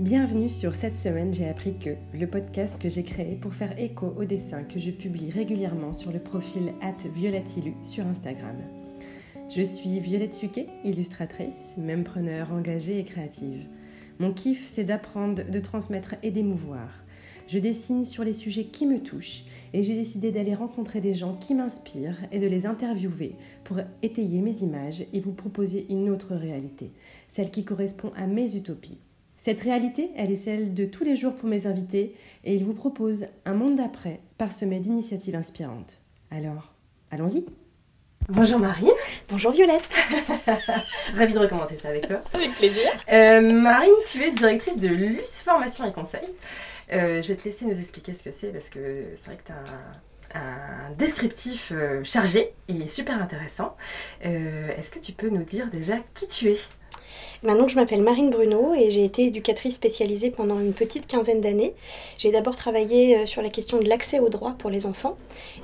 Bienvenue sur cette semaine, j'ai appris que, le podcast que j'ai créé pour faire écho aux dessins que je publie régulièrement sur le profil @violetilu sur Instagram. Je suis Violette Suquet, illustratrice, même preneur engagée et créative. Mon kiff, c'est d'apprendre, de transmettre et d'émouvoir. Je dessine sur les sujets qui me touchent et j'ai décidé d'aller rencontrer des gens qui m'inspirent et de les interviewer pour étayer mes images et vous proposer une autre réalité, celle qui correspond à mes utopies. Cette réalité, elle est celle de tous les jours pour mes invités et ils vous proposent un monde d'après parsemé d'initiatives inspirantes. Alors, allons-y Bonjour Marine. Bonjour Violette. Ravie de recommencer ça avec toi. Avec plaisir. Euh, Marine, tu es directrice de LUS Formation et Conseil. Euh, je vais te laisser nous expliquer ce que c'est parce que c'est vrai que tu as un, descriptif euh, chargé et super intéressant. Est-ce que tu peux nous dire déjà qui tu es? Maintenant, je m'appelle Marine Bruno et j'ai été éducatrice spécialisée pendant une petite quinzaine d'années. J'ai d'abord travaillé euh, sur la question de l'accès aux droits pour les enfants,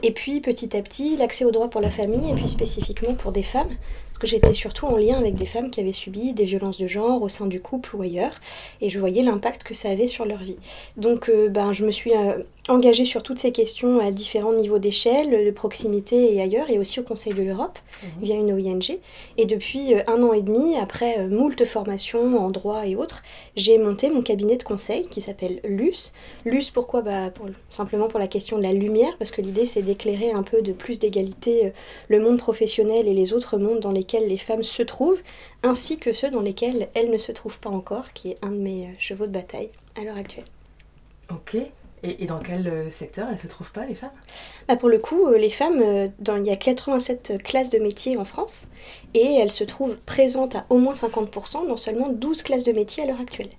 et puis petit à petit l'accès aux droits pour la famille, et puis spécifiquement pour des femmes, parce que j'étais surtout en lien avec des femmes qui avaient subi des violences de genre au sein du couple ou ailleurs, et je voyais l'impact que ça avait sur leur vie. Donc euh, ben, je me suis euh, engagée sur toutes ces questions à différents niveaux d'échelle, de proximité et ailleurs, et aussi au Conseil de l'Europe, mhm. via une OING. Et depuis un an et demi, après moult formation en droit et autres, j'ai monté mon cabinet de conseil qui s'appelle LUS. LUS, pourquoi? Bah, pour, Simplement pour la question de la lumière, parce que l'idée c'est d'éclairer un peu de plus d'égalité euh, le monde professionnel et les autres mondes dans lesquels les femmes se trouvent, ainsi que ceux dans lesquels elles ne se trouvent pas encore, qui est un de mes euh, chevaux de bataille à l'heure actuelle. Ok, et, dans quel euh, secteur elles se trouvent pas, les femmes? Bah Pour le coup, les femmes, dans, il y a 87 classes de métiers en France, et elles se trouvent présentes à au moins 50% dans seulement 12 classes de métiers à l'heure actuelle.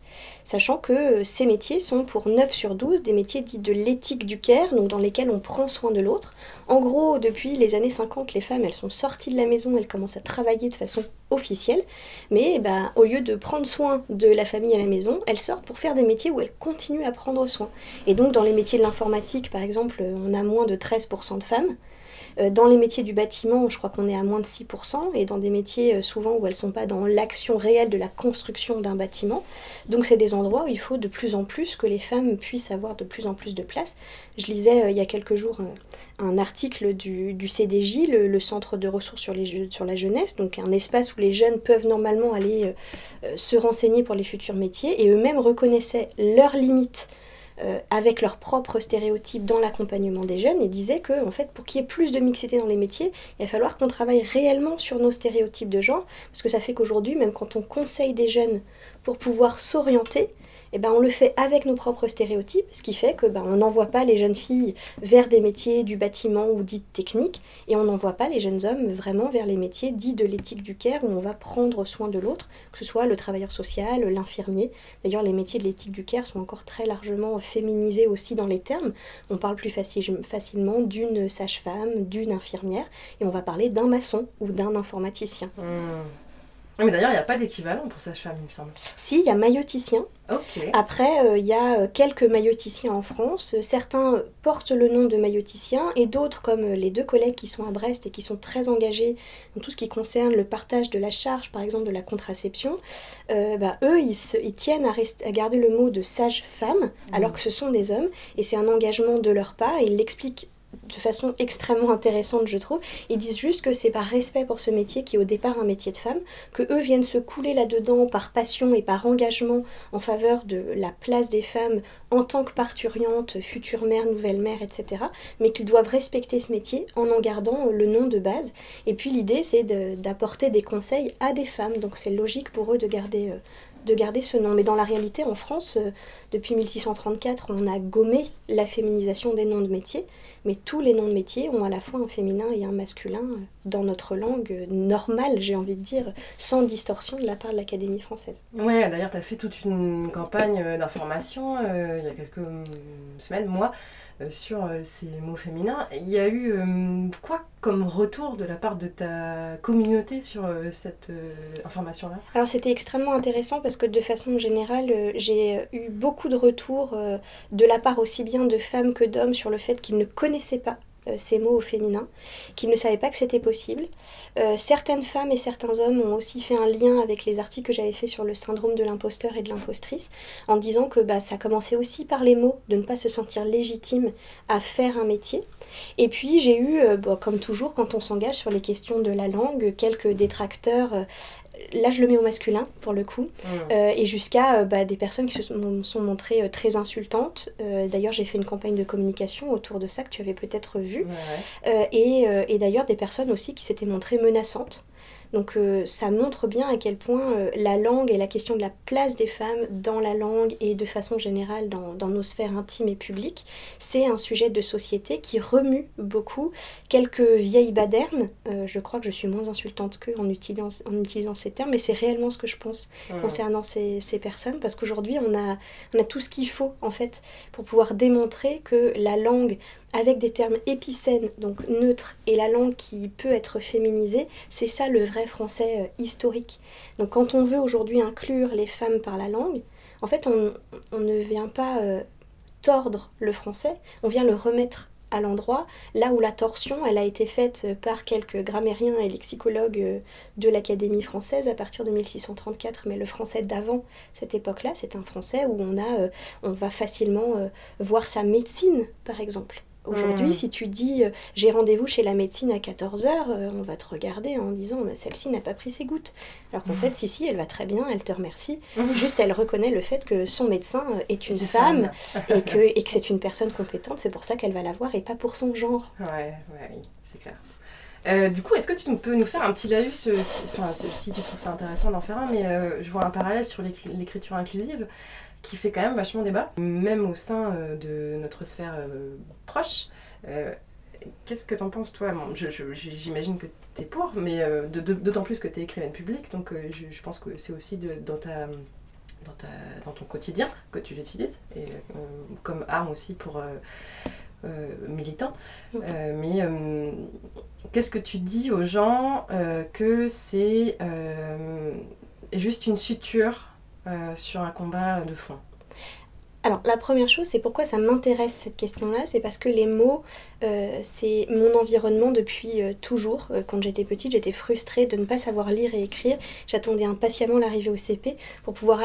Sachant que euh, ces métiers sont pour 9 sur 12 des métiers dits de l'éthique du care, donc dans lesquels on prend soin de l'autre. En gros, depuis les années 50, les femmes, elles sont sorties de la maison, elles commencent à travailler de façon officielle, mais bah, au lieu de prendre soin de la famille à la maison, elles sortent pour faire des métiers où elles continuent à prendre soin. Et donc dans les métiers de l'informatique, par exemple, on a moins de 13% de femmes. Euh, dans les métiers du bâtiment, je crois qu'on est à moins de 6%, et dans des métiers euh, souvent où elles ne sont pas dans l'action réelle de la construction d'un bâtiment. Donc c'est des endroits où il faut de plus en plus que les femmes puissent avoir de plus en plus de place. Je lisais euh, il y a quelques jours un article du, CDJ, le, Centre de ressources sur, la jeunesse, donc un espace où les jeunes peuvent normalement aller se renseigner pour les futurs métiers, et eux-mêmes reconnaissaient leurs limites euh, avec leurs propres stéréotypes dans l'accompagnement des jeunes et disaient que en fait pour qu'il y ait plus de mixité dans les métiers, il va falloir qu'on travaille réellement sur nos stéréotypes de genre. Parce que ça fait qu'aujourd'hui même quand on conseille des jeunes pour pouvoir s'orienter, eh ben, on le fait avec nos propres stéréotypes, ce qui fait que ben, on n'envoie pas les jeunes filles vers des métiers du bâtiment ou dits techniques, et on n'envoie pas les jeunes hommes vraiment vers les métiers dits de l'éthique du care, où on va prendre soin de l'autre, que ce soit le travailleur social, l'infirmier. D'ailleurs, les métiers de l'éthique du care sont encore très largement féminisés aussi dans les termes. On parle plus facilement d'une sage-femme, d'une infirmière, et on va parler d'un maçon ou d'un informaticien. Mmh. Mais d'ailleurs, il n'y a pas d'équivalent pour sage-femme, il me semble. Si, il y a mailloticien. Après, euh, il y a euh, quelques mailloticiens en France. Certains portent le nom de mailloticien et d'autres, comme euh, les deux collègues qui sont à Brest et qui sont très engagés dans tout ce qui concerne le partage de la charge, par exemple de la contraception, bah, eux, ils, ils tiennent à, à, garder le mot de sage-femme, mmh. alors que ce sont des hommes. Et c'est un engagement de leur part. Ils l'expliquent de façon extrêmement intéressante, je trouve. Ils disent juste que c'est par respect pour ce métier qui est au départ un métier de femme, que eux viennent se couler là-dedans par passion et par engagement en faveur de la place des femmes en tant que parturiante, future mère, nouvelle mère, etc. Mais qu'ils doivent respecter ce métier en en gardant le nom de base. Et puis l'idée, c'est d'apporter des conseils à des femmes. Donc c'est logique pour eux de garder euh, de garder ce nom. Mais dans la réalité, en France, euh, depuis 1634, on a gommé la féminisation des noms de métiers, mais tous les noms de métiers ont à la fois un féminin et un masculin euh, dans notre langue euh, normale, j'ai envie de dire, sans distorsion de la part de l'Académie française. Ouais, d'ailleurs, tu as fait toute une campagne d'information il y a quelques semaines, mois, sur ces mots féminins. Il y a eu quoi comme retour de la part de ta communauté sur cette information-là? Alors, c'était extrêmement intéressant parce que de façon générale, j'ai eu beaucoup de retours euh, de la part aussi bien de femmes que d'hommes sur le fait qu'ils ne connaissaient pas ces mots au féminin, qu'ils ne savaient pas que c'était possible. certaines femmes et certains hommes ont aussi fait un lien avec les articles que j'avais fait sur le syndrome de l'imposteur et de l'impostrice, en disant que bah, ça commençait aussi par les mots, de ne pas se sentir légitime à faire un métier. Et puis j'ai eu, comme toujours, quand on s'engage sur les questions de la langue, quelques détracteurs là je le mets au masculin pour le coup, mmh. euh, et jusqu'à euh, bah, des personnes qui se sont, montrées euh, très insultantes. d'ailleurs j'ai fait une campagne de communication autour de ça que tu avais peut-être vu, et, et d'ailleurs des personnes aussi qui s'étaient montrées menaçantes. Donc euh, ça montre bien à quel point euh, la langue et la question de la place des femmes dans la langue et de façon générale dans, nos sphères intimes et publiques, c'est un sujet de société qui remue beaucoup. Quelques vieilles badernes, euh, je crois que je suis moins insultante qu'eux en utilisant, en utilisant ces termes, mais c'est réellement ce que je pense concernant ces, ces, personnes, parce qu'aujourd'hui on a, on a tout ce qu'il faut en fait pour pouvoir démontrer que la langue avec des termes épicènes, donc neutres, et la langue qui peut être féminisée, c'est ça le vrai français euh, historique. Donc quand on veut aujourd'hui inclure les femmes par la langue, en fait on, ne vient pas euh, tordre le français, on vient le remettre à l'endroit, là où la torsion, elle a été faite par quelques grammairiens et lexicologues euh, de l'Académie française à partir de 1634. Mais le français d'avant cette époque-là, c'est un français où on, a, on va facilement voir sa médecine, par exemple. Aujourd'hui, hmm. si tu dis euh, j'ai rendez-vous chez la médecine à 14h, euh, on va te regarder en disant celle-ci n'a pas pris ses gouttes. Alors qu'en hmm. fait, si, si, elle va très bien, elle te remercie. Hmm. Juste, elle reconnaît le fait que son médecin euh, est une femme, et, que, et que c'est une personne compétente. C'est pour ça qu'elle va la voir et pas pour son genre. Ouais, ouais oui, c'est clair. du coup, est-ce que tu peux nous faire un petit laïus, enfin, si tu trouves ça intéressant d'en faire un, mais je vois un parallèle sur l'écriture inclusive qui fait quand même vachement débat, même au sein euh, de notre sphère euh, proche. Euh, qu'est-ce que t'en penses, toi? J'imagine que t'es pour, mais d'autant plus que t'es écrivaine publique, donc je, pense que c'est aussi de, dans, ta, dans, ta, dans ton quotidien que tu l'utilises, et comme arme aussi pour militants. mais qu'est-ce que tu dis aux gens que c'est juste une suture sur un combat de fond alors la première chose, c'est pourquoi ça m'intéresse cette question-là, c'est parce que les mots, euh, c'est mon environnement depuis euh, toujours. quand j'étais petite, j'étais frustrée de ne pas savoir lire et écrire. J'attendais impatiemment l'arrivée au CP pour pouvoir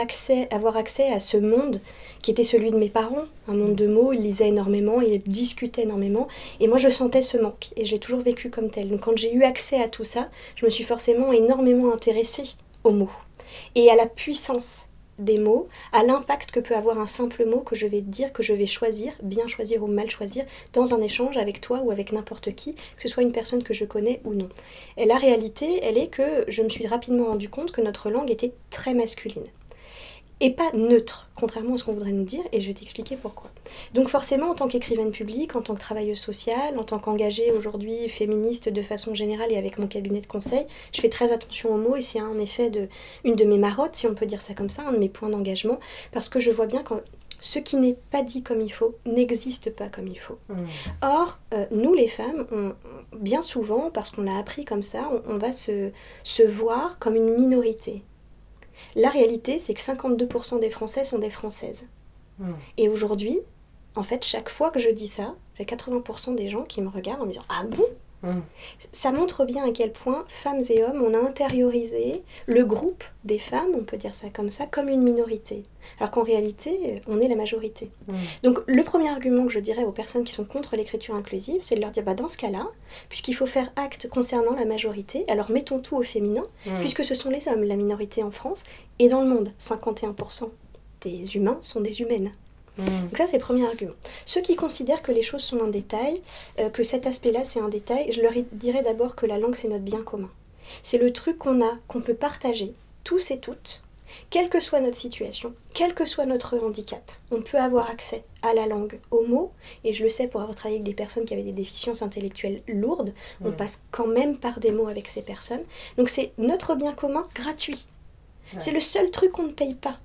avoir accès à ce monde qui était celui de mes parents, un monde de mots. Ils lisaient énormément, ils discutaient énormément, et moi je sentais ce manque, et je l'ai toujours vécu comme tel. Donc quand j'ai eu accès à tout ça, je me suis forcément énormément intéressée aux mots et à la puissance des mots, à l'impact que peut avoir un simple mot que je vais dire, que je vais choisir, bien choisir ou mal choisir, dans un échange avec toi ou avec n'importe qui, que ce soit une personne que je connais ou non. Et la réalité, elle est que je me suis rapidement rendu compte que notre langue était très masculine et pas neutre, contrairement à ce qu'on voudrait nous dire, et je vais t'expliquer pourquoi. Donc forcément, en tant qu'écrivaine publique, en tant que travailleuse sociale, en tant qu'engagée aujourd'hui féministe de façon générale et avec mon cabinet de conseil, je fais très attention aux mots et c'est en effet de, une de mes marottes, si on peut dire ça comme ça, un de mes points d'engagement, parce que je vois bien que ce qui n'est pas dit comme il faut n'existe pas comme il faut. Mmh. Or, euh, nous les femmes, bien souvent, parce qu'on l'a appris comme ça, on, va se, se voir comme une minorité. La réalité, c'est que 52% des Français sont des Françaises. Hmm. Et aujourd'hui, en fait, chaque fois que je dis ça, j'ai 80% des gens qui me regardent en me disant Ah bon? Hmm. Ça montre bien à quel point, femmes et hommes, on a intériorisé le groupe des femmes, on peut dire ça comme ça, comme une minorité. Alors qu'en réalité, on est la majorité. Hmm. Donc le premier argument que je dirais aux personnes qui sont contre l'écriture inclusive, c'est de leur dire, bah, dans ce cas-là, puisqu'il faut faire acte concernant la majorité, alors mettons tout au féminin, puisque ce sont les hommes, la minorité en France, et dans le monde, 51% des humains sont des humaines. Hmm. Donc ça, c'est le premier argument. Ceux qui considèrent que les choses sont un détail, euh, que cet aspect-là, c'est un détail, je leur dirais d'abord que la langue, c'est notre bien commun. C'est le truc qu'on a, qu'on peut partager, tous et toutes, quelle que soit notre situation, quel que soit notre handicap. On peut avoir accès à la langue, aux mots, et je le sais pour avoir travaillé avec des personnes qui avaient des déficiences intellectuelles lourdes, on hmm. passe quand même par des mots avec ces personnes. Donc c'est notre bien commun gratuit. C'est le seul truc qu'on ne paye pas.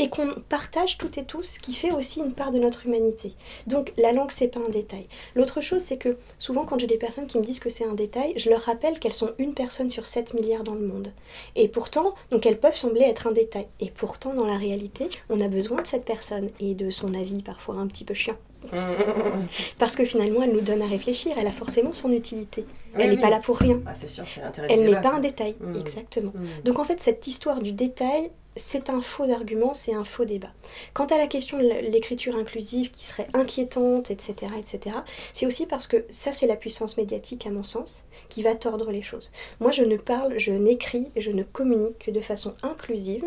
Et qu'on partage toutes et tous, qui fait aussi une part de notre humanité. Donc la langue, c'est pas un détail. L'autre chose, c'est que souvent quand j'ai des personnes qui me disent que c'est un détail, je leur rappelle qu'elles sont une personne sur 7 milliards dans le monde. Et pourtant, donc elles peuvent sembler être un détail. Et pourtant, dans la réalité, on a besoin de cette personne et de son avis parfois un petit peu chiant. Parce que finalement, elle nous donne à réfléchir, elle a forcément son utilité. elle n'est pas là pour rien. Ah, c'est sûr, c'est l'intérêt Elle n'est pas un détail, mmh. exactement. Mmh. Donc en fait, cette histoire du détail, c'est un faux argument, c'est un faux débat. Quant à la question de l'écriture inclusive qui serait inquiétante, etc., etc., c'est aussi parce que ça, c'est la puissance médiatique, à mon sens, qui va tordre les choses. Moi, je ne parle, je n'écris, je ne communique que de façon inclusive,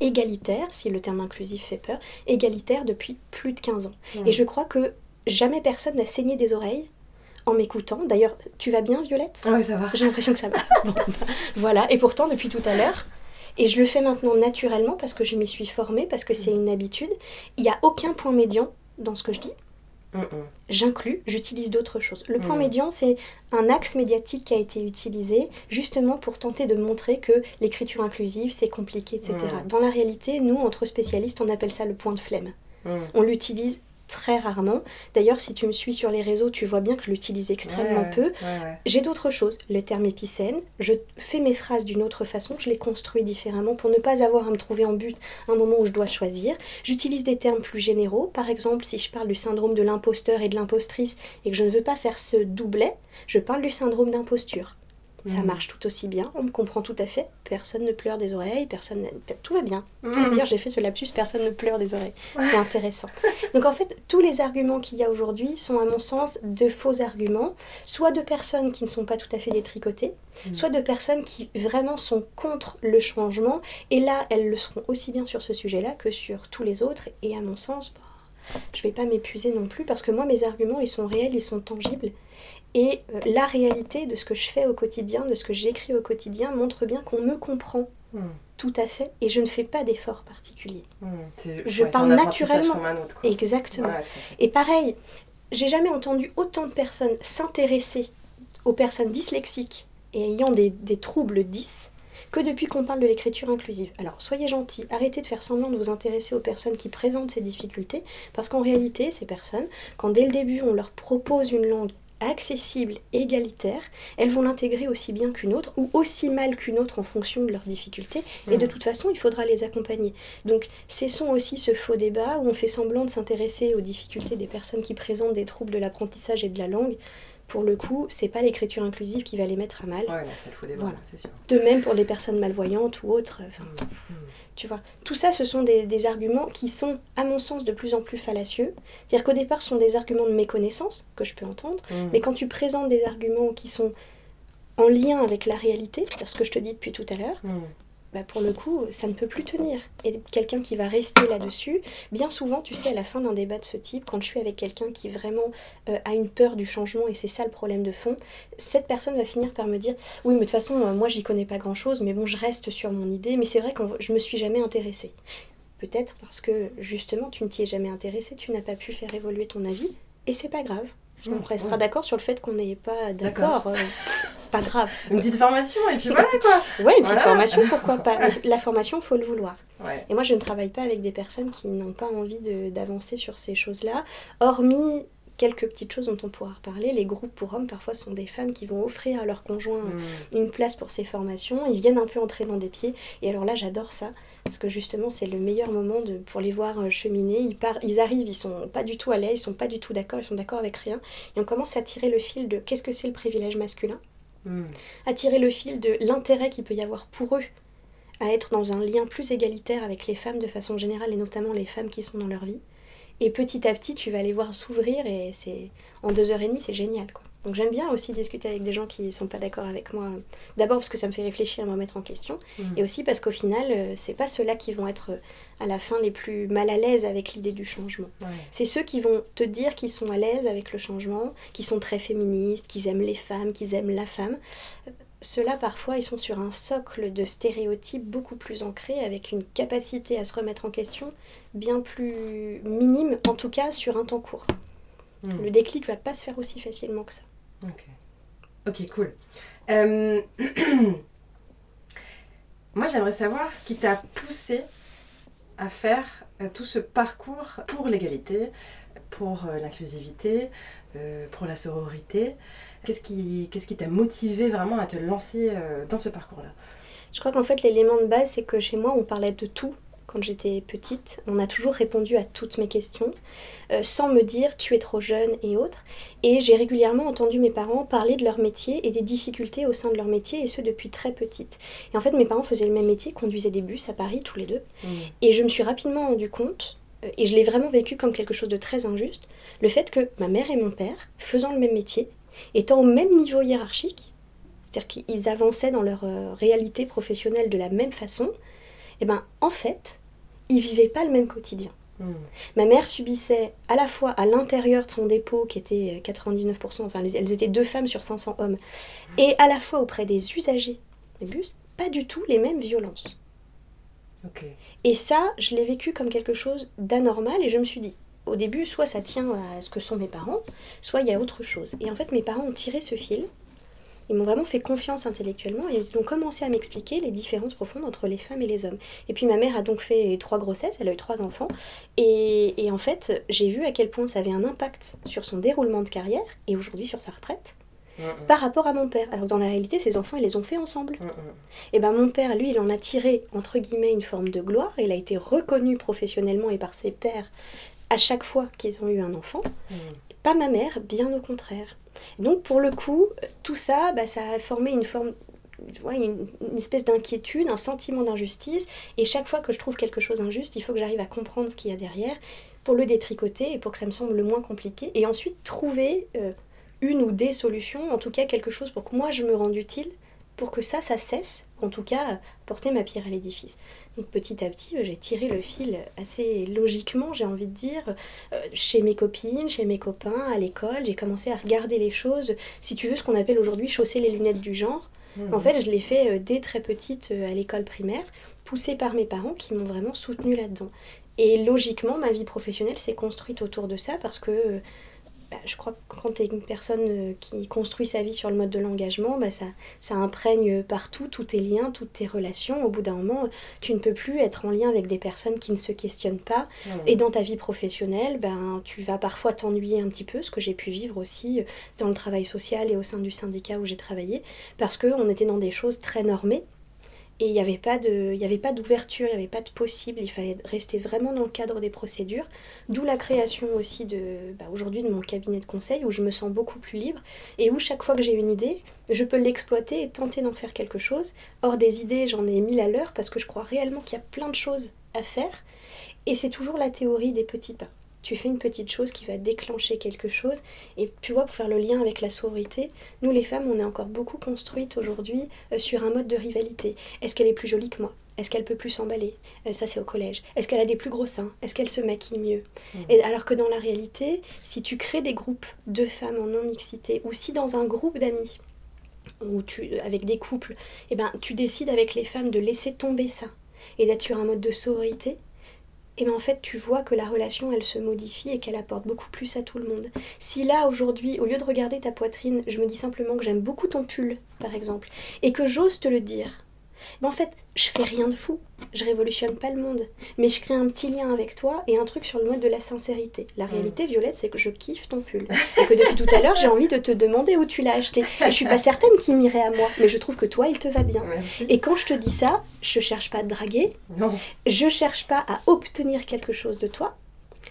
égalitaire, si le terme inclusif fait peur, égalitaire depuis plus de 15 ans. Et je crois que jamais personne n'a saigné des oreilles en m'écoutant. D'ailleurs, tu vas bien, Violette? Oui, ça va. J'ai l'impression que ça va. Bah, voilà, et pourtant, depuis tout à l'heure, et je le fais maintenant naturellement parce que je m'y suis formée, parce que c'est une habitude. Il n'y a aucun point médian dans ce que je dis. J'inclus, j'utilise d'autres choses. Le point mm. médian, c'est un axe médiatique qui a été utilisé justement pour tenter de montrer que l'écriture inclusive, c'est compliqué, etc. Mm. Dans la réalité, nous, entre spécialistes, on appelle ça le point de flemme. On l'utilise très rarement. D'ailleurs, si tu me suis sur les réseaux, tu vois bien que je l'utilise extrêmement peu. J'ai d'autres choses. Le terme épicène, je fais mes phrases d'une autre façon, je les construis différemment pour ne pas avoir à me trouver en but un moment où je dois choisir. J'utilise des termes plus généraux. Par exemple, si je parle du syndrome de l'imposteur et de l'impostrice et que je ne veux pas faire ce doublet, je parle du syndrome d'imposture. Ça mm. marche tout aussi bien, on me comprend tout à fait. Personne ne pleure des oreilles, personne. Tout va bien. Mm. D'ailleurs, j'ai fait ce lapsus, personne ne pleure des oreilles. C'est intéressant. Donc en fait, tous les arguments qu'il y a aujourd'hui sont, à mon sens, de faux arguments, soit de personnes qui ne sont pas tout à fait détricotées, mm. soit de personnes qui vraiment sont contre le changement. Et là, elles le seront aussi bien sur ce sujet-là que sur tous les autres. Et à mon sens, bah, je ne vais pas m'épuiser non plus parce que moi, mes arguments, ils sont réels, ils sont tangibles. Et euh, la réalité de ce que je fais au quotidien, de ce que j'écris au quotidien, montre bien qu'on me comprend hmm. tout à fait et je ne fais pas d'efforts particuliers. Hmm, je parle naturellement. Exactement. et pareil, j'ai jamais entendu autant de personnes s'intéresser aux personnes dyslexiques et ayant des, des troubles 10 que depuis qu'on parle de l'écriture inclusive. Alors soyez gentils, arrêtez de faire semblant de vous intéresser aux personnes qui présentent ces difficultés, parce qu'en réalité, ces personnes, quand dès le début on leur propose une langue accessible, égalitaire, elles vont l'intégrer aussi bien qu'une autre ou aussi mal qu'une autre en fonction de leurs difficultés. Et de mm. toute façon, il faudra les accompagner. Donc, cessons aussi ce faux débat où on fait semblant de s'intéresser aux difficultés des personnes qui présentent des troubles de l'apprentissage et de la langue pour le coup, c'est pas l'écriture inclusive qui va les mettre à mal. Ouais, non, c'est le faux débat, c'est sûr. De même pour les personnes malvoyantes ou autres. Enfin, mm, mm. Tu vois, tout ça, ce sont des, arguments qui sont, à mon sens, de plus en plus fallacieux. C'est-à-dire qu'au départ, ce sont des arguments de méconnaissance que je peux entendre, mm. mais quand tu présentes des arguments qui sont en lien avec la réalité, c'est-à-dire ce que je te dis depuis tout à l'heure, bah, pour le coup, ça ne peut plus tenir. Et quelqu'un qui va rester là-dessus, bien souvent, tu sais, à la fin d'un débat de ce type, quand je suis avec quelqu'un qui vraiment euh, a une peur du changement, et c'est ça le problème de fond, cette personne va finir par me dire Oui, mais de toute façon, euh, moi, j'y connais pas grand-chose, mais bon, je reste sur mon idée, mais c'est vrai que je me suis jamais intéressée. Peut-être parce que justement, tu ne t'y es jamais intéressé, tu n'as pas pu faire évoluer ton avis, et c'est pas grave. On restera d'accord sur le fait qu'on n'est pas d'accord. Euh, pas grave. Une petite formation et puis voilà quoi. Ouais, une petite formation, pourquoi pas. la formation, faut le vouloir. Et moi, je ne travaille pas avec des personnes qui n'ont pas envie d'avancer sur ces choses-là, hormis quelques petites choses dont on pourra reparler. Les groupes pour hommes, parfois, sont des femmes qui vont offrir à leur conjoint mmh. une place pour ces formations. Ils viennent un peu entrer dans des pieds. Et alors là, j'adore ça. Parce que justement, c'est le meilleur moment de, pour les voir euh, cheminer. Ils, part, ils arrivent, ils sont pas du tout à l'aise, ils sont pas du tout d'accord, ils sont d'accord avec rien. Et on commence à tirer le fil de qu'est-ce que c'est le privilège masculin Hmm. attirer le fil de l'intérêt qu'il peut y avoir pour eux à être dans un lien plus égalitaire avec les femmes de façon générale et notamment les femmes qui sont dans leur vie. Et petit à petit, tu vas les voir s'ouvrir et c'est en deux heures et demie, c'est génial quoi. Donc j'aime bien aussi discuter avec des gens qui ne sont pas d'accord avec moi. D'abord parce que ça me fait réfléchir me remettre en question. Mm. Et aussi parce qu'au final, euh, c'est pas ceux-là qui vont être euh, à la fin les plus mal à l'aise avec l'idée du changement. C'est ceux qui vont te dire qu'ils sont à l'aise avec le changement, qui sont très féministes, qu'ils aiment les femmes, qu'ils aiment la femme. Ceux-là, parfois, ils sont sur un socle de stéréotypes beaucoup plus ancrés, avec une capacité à se remettre en question bien plus minime, en tout cas sur un temps court. Mm. Le déclic va pas se faire aussi facilement que ça. Ok. Cool. Euh, moi, j'aimerais savoir ce qui t'a poussé à faire euh, tout ce parcours pour l'égalité, pour euh, l'inclusivité, pour la sororité Qu'est-ce qui qu'est-ce qui t'a motivé vraiment à te lancer dans ce parcours-là? Je crois qu'en fait l'élément de base c'est que chez moi on parlait de tout quand j'étais petite. On a toujours répondu à toutes mes questions, euh, sans me dire tu es trop jeune et autres. Et j'ai régulièrement entendu mes parents parler de leur métier et des difficultés au sein de leur métier, et ce depuis très petite. Et en fait, mes parents faisaient le même métier, conduisaient des bus à Paris tous les deux. Mmh. Et je me suis rapidement rendu compte, euh, et je l'ai vraiment vécu comme quelque chose de très injuste, le fait que ma mère et mon père, faisant le même métier, étant au même niveau hiérarchique, c'est-à-dire qu'ils avançaient dans leur euh, réalité professionnelle de la même façon, et eh ben en fait, ils vivaient pas le même quotidien. Hmm. Ma mère subissait à la fois à l'intérieur de son dépôt, qui était 99%, enfin elles étaient deux femmes sur 500 hommes, et à la fois auprès des usagers des bus, pas du tout les mêmes violences. Et ça, je l'ai vécu comme quelque chose d'anormal, et je me suis dit, au début, soit ça tient à ce que sont mes parents, soit il y a autre chose. Et en fait, mes parents ont tiré ce fil, ils m'ont vraiment fait confiance intellectuellement et ils ont commencé à m'expliquer les différences profondes entre les femmes et les hommes. Et puis ma mère a donc fait trois grossesses, elle a eu trois enfants. Et, en fait, j'ai vu à quel point ça avait un impact sur son déroulement de carrière et aujourd'hui sur sa retraite. par rapport à mon père. Alors dans la réalité, ses enfants, ils les ont fait ensemble. Et ben mon père, lui, il en a tiré, entre guillemets, une forme de gloire. Il a été reconnu professionnellement et par ses pères à chaque fois qu'ils ont eu un enfant. Pas ma mère, bien au contraire. Donc pour le coup, tout ça, bah, ça a formé une forme une, espèce d'inquiétude, un sentiment d'injustice. Et chaque fois que je trouve quelque chose injuste, il faut que j'arrive à comprendre ce qu'il y a derrière pour le détricoter et pour que ça me semble le moins compliqué. Et ensuite trouver euh, une ou des solutions, en tout cas quelque chose pour que moi je me rende utile, pour que ça, ça cesse, en tout cas porter ma pierre à l'édifice. Donc petit à petit, euh, j'ai tiré le fil assez logiquement, j'ai envie de dire, euh, chez mes copines, chez mes copains, à l'école. J'ai commencé à regarder les choses, si tu veux, ce qu'on appelle aujourd'hui chausser les lunettes du genre. Mmh. En fait, je l'ai fait euh, dès très petite à l'école primaire, poussée par mes parents qui m'ont vraiment soutenue là-dedans. Et logiquement, ma vie professionnelle s'est construite autour de ça parce que bah, je crois que quand tu es une personne euh, qui construit sa vie sur le mode de l'engagement, bah, ça, ça imprègne partout, tous tes liens, toutes tes relations. Au bout d'un moment, tu ne peux plus être en lien avec des personnes qui ne se questionnent pas. Et dans ta vie professionnelle, ben, tu vas parfois t'ennuyer un petit peu, ce que j'ai pu vivre aussi euh, dans le travail social et au sein du syndicat où j'ai travaillé, parce qu'on était dans des choses très normées et il n'y avait pas d'ouverture, il n'y avait pas de possible, il fallait rester vraiment dans le cadre des procédures, d'où la création aussi de bah, aujourd'hui de mon cabinet de conseil où je me sens beaucoup plus libre et où chaque fois que j'ai une idée, je peux l'exploiter et tenter d'en faire quelque chose. Or des idées, j'en ai mille à l'heure parce que je crois réellement qu'il y a plein de choses à faire. Et c'est toujours la théorie des petits pas tu fais une petite chose qui va déclencher quelque chose. Et tu vois, pour faire le lien avec la sororité, nous les femmes, on est encore beaucoup construites aujourd'hui euh, sur un mode de rivalité. Est-ce qu'elle est plus jolie que moi? Est-ce qu'elle peut plus s'emballer? Euh, Ça, c'est au collège. Est-ce qu'elle a des plus gros seins? Est-ce qu'elle se maquille mieux? Mmh. Et alors que dans la réalité, si tu crées des groupes de femmes en non-mixité, ou si dans un groupe d'amis, ou tu, avec des couples, eh ben, tu décides avec les femmes de laisser tomber ça et d'être sur un mode de sororité, et bien en fait tu vois que la relation elle se modifie et qu'elle apporte beaucoup plus à tout le monde. Si là aujourd'hui, au lieu de regarder ta poitrine, je me dis simplement que j'aime beaucoup ton pull par exemple, et que j'ose te le dire, ben en fait je fais rien de fou, je révolutionne pas le monde, mais je crée un petit lien avec toi et un truc sur le mode de la sincérité. La réalité, Violette, c'est que je kiffe ton pull. Et que depuis tout à l'heure, j'ai envie de te demander où tu l'as acheté. Et je suis pas certaine qu'il m'irait à moi, mais je trouve que toi, il te va bien. Et quand je te dis ça, je cherche pas à te draguer, non. je cherche pas à obtenir quelque chose de toi,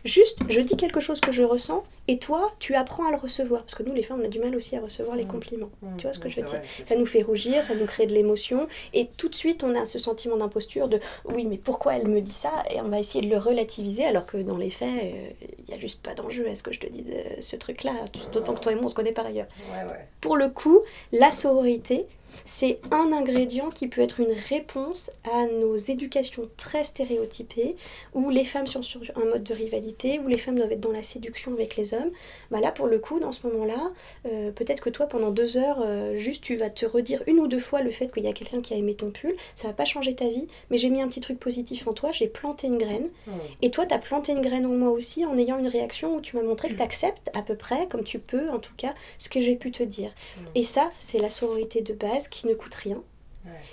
Juste, je dis quelque chose que je ressens et toi, tu apprends à le recevoir. Parce que nous, les femmes, on a du mal aussi à recevoir les mmh. compliments. Mmh. tu vois ce que je veux dire Ça nous fait rougir, ça nous crée de l'émotion. Et tout de suite, on a ce sentiment d'imposture de oui, mais pourquoi elle me dit ça? Et on va essayer de le relativiser alors que dans les faits, euh, il n'y a juste pas d'enjeu à ce que je te dise euh, ce truc-là. D'autant que toi et moi, on se connaît par ailleurs. Pour le coup, la sororité, c'est un ingrédient qui peut être une réponse à nos éducations très stéréotypées, où les femmes sont sur un mode de rivalité, où les femmes doivent être dans la séduction avec les hommes. Bah là, pour le coup, dans ce moment-là, euh, peut-être que toi, pendant deux heures, euh, juste tu vas te redire une ou deux fois le fait qu'il y a quelqu'un qui a aimé ton pull, ça va pas changer ta vie, mais j'ai mis un petit truc positif en toi, j'ai planté une graine, mmh. et toi, tu as planté une graine en moi aussi en ayant une réaction où tu m'as montré que mmh. tu acceptes à peu près, comme tu peux en tout cas, ce que j'ai pu te dire. Mmh. Et ça, c'est la sororité de base qui ne coûte rien,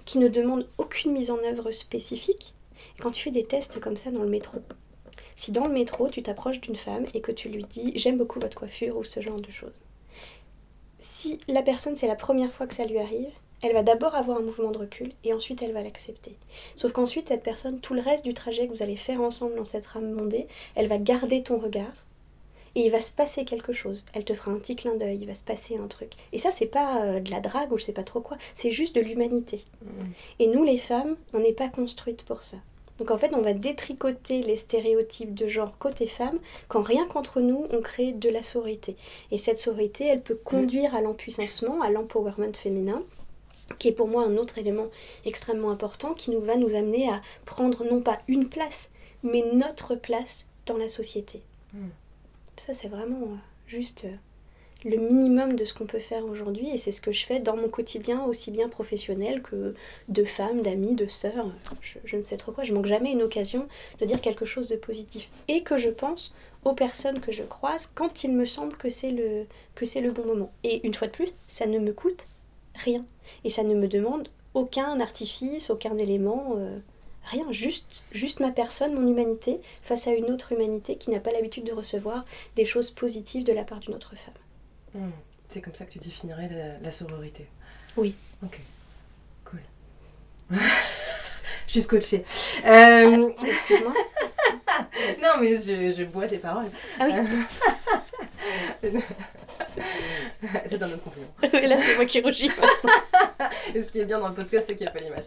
qui ne demande aucune mise en œuvre spécifique. quand tu fais des tests comme ça dans le métro, si dans le métro tu t'approches d'une femme et que tu lui dis j'aime beaucoup votre coiffure ou ce genre de choses, si la personne c'est la première fois que ça lui arrive, elle va d'abord avoir un mouvement de recul et ensuite elle va l'accepter. Sauf qu'ensuite cette personne, tout le reste du trajet que vous allez faire ensemble dans cette rame mondée, elle va garder ton regard et il va se passer quelque chose. Elle te fera un petit clin d'œil, il va se passer un truc. Et ça, c'est pas euh, de la drague ou je sais pas trop quoi, c'est juste de l'humanité. Mm. Et nous, les femmes, on n'est pas construites pour ça. Donc en fait, on va détricoter les stéréotypes de genre côté femme quand rien qu'entre nous, on crée de la sororité. Et cette sororité, elle peut conduire à l'empuissancement, à l'empowerment féminin qui est pour moi un autre élément extrêmement important qui nous va nous amener à prendre non pas une place, mais notre place dans la société. Mm. Ça, c'est vraiment euh, juste euh, le minimum de ce qu'on peut faire aujourd'hui et c'est ce que je fais dans mon quotidien, aussi bien professionnel que de femmes, d'amis, de sœurs. Je, ne sais trop quoi, je manque jamais une occasion de dire quelque chose de positif et que je pense aux personnes que je croise quand il me semble que c'est le, que c'est le bon moment. Et une fois de plus, ça ne me coûte rien. Et ça ne me demande aucun artifice, aucun élément, euh, rien, juste, juste ma personne, mon humanité, face à une autre humanité qui n'a pas l'habitude de recevoir des choses positives de la part d'une autre femme. Mm. C'est comme ça que tu définirais la, la sororité. Oui. Ok. Cool. je suis scotchée. Euh, Ah, Excuse-moi. non, mais je, je bois tes paroles. Ah oui. c'est un autre compliment. Et là, c'est moi qui rougis. Ce qui est bien dans le podcast, c'est qu'il n'y a pas l'image.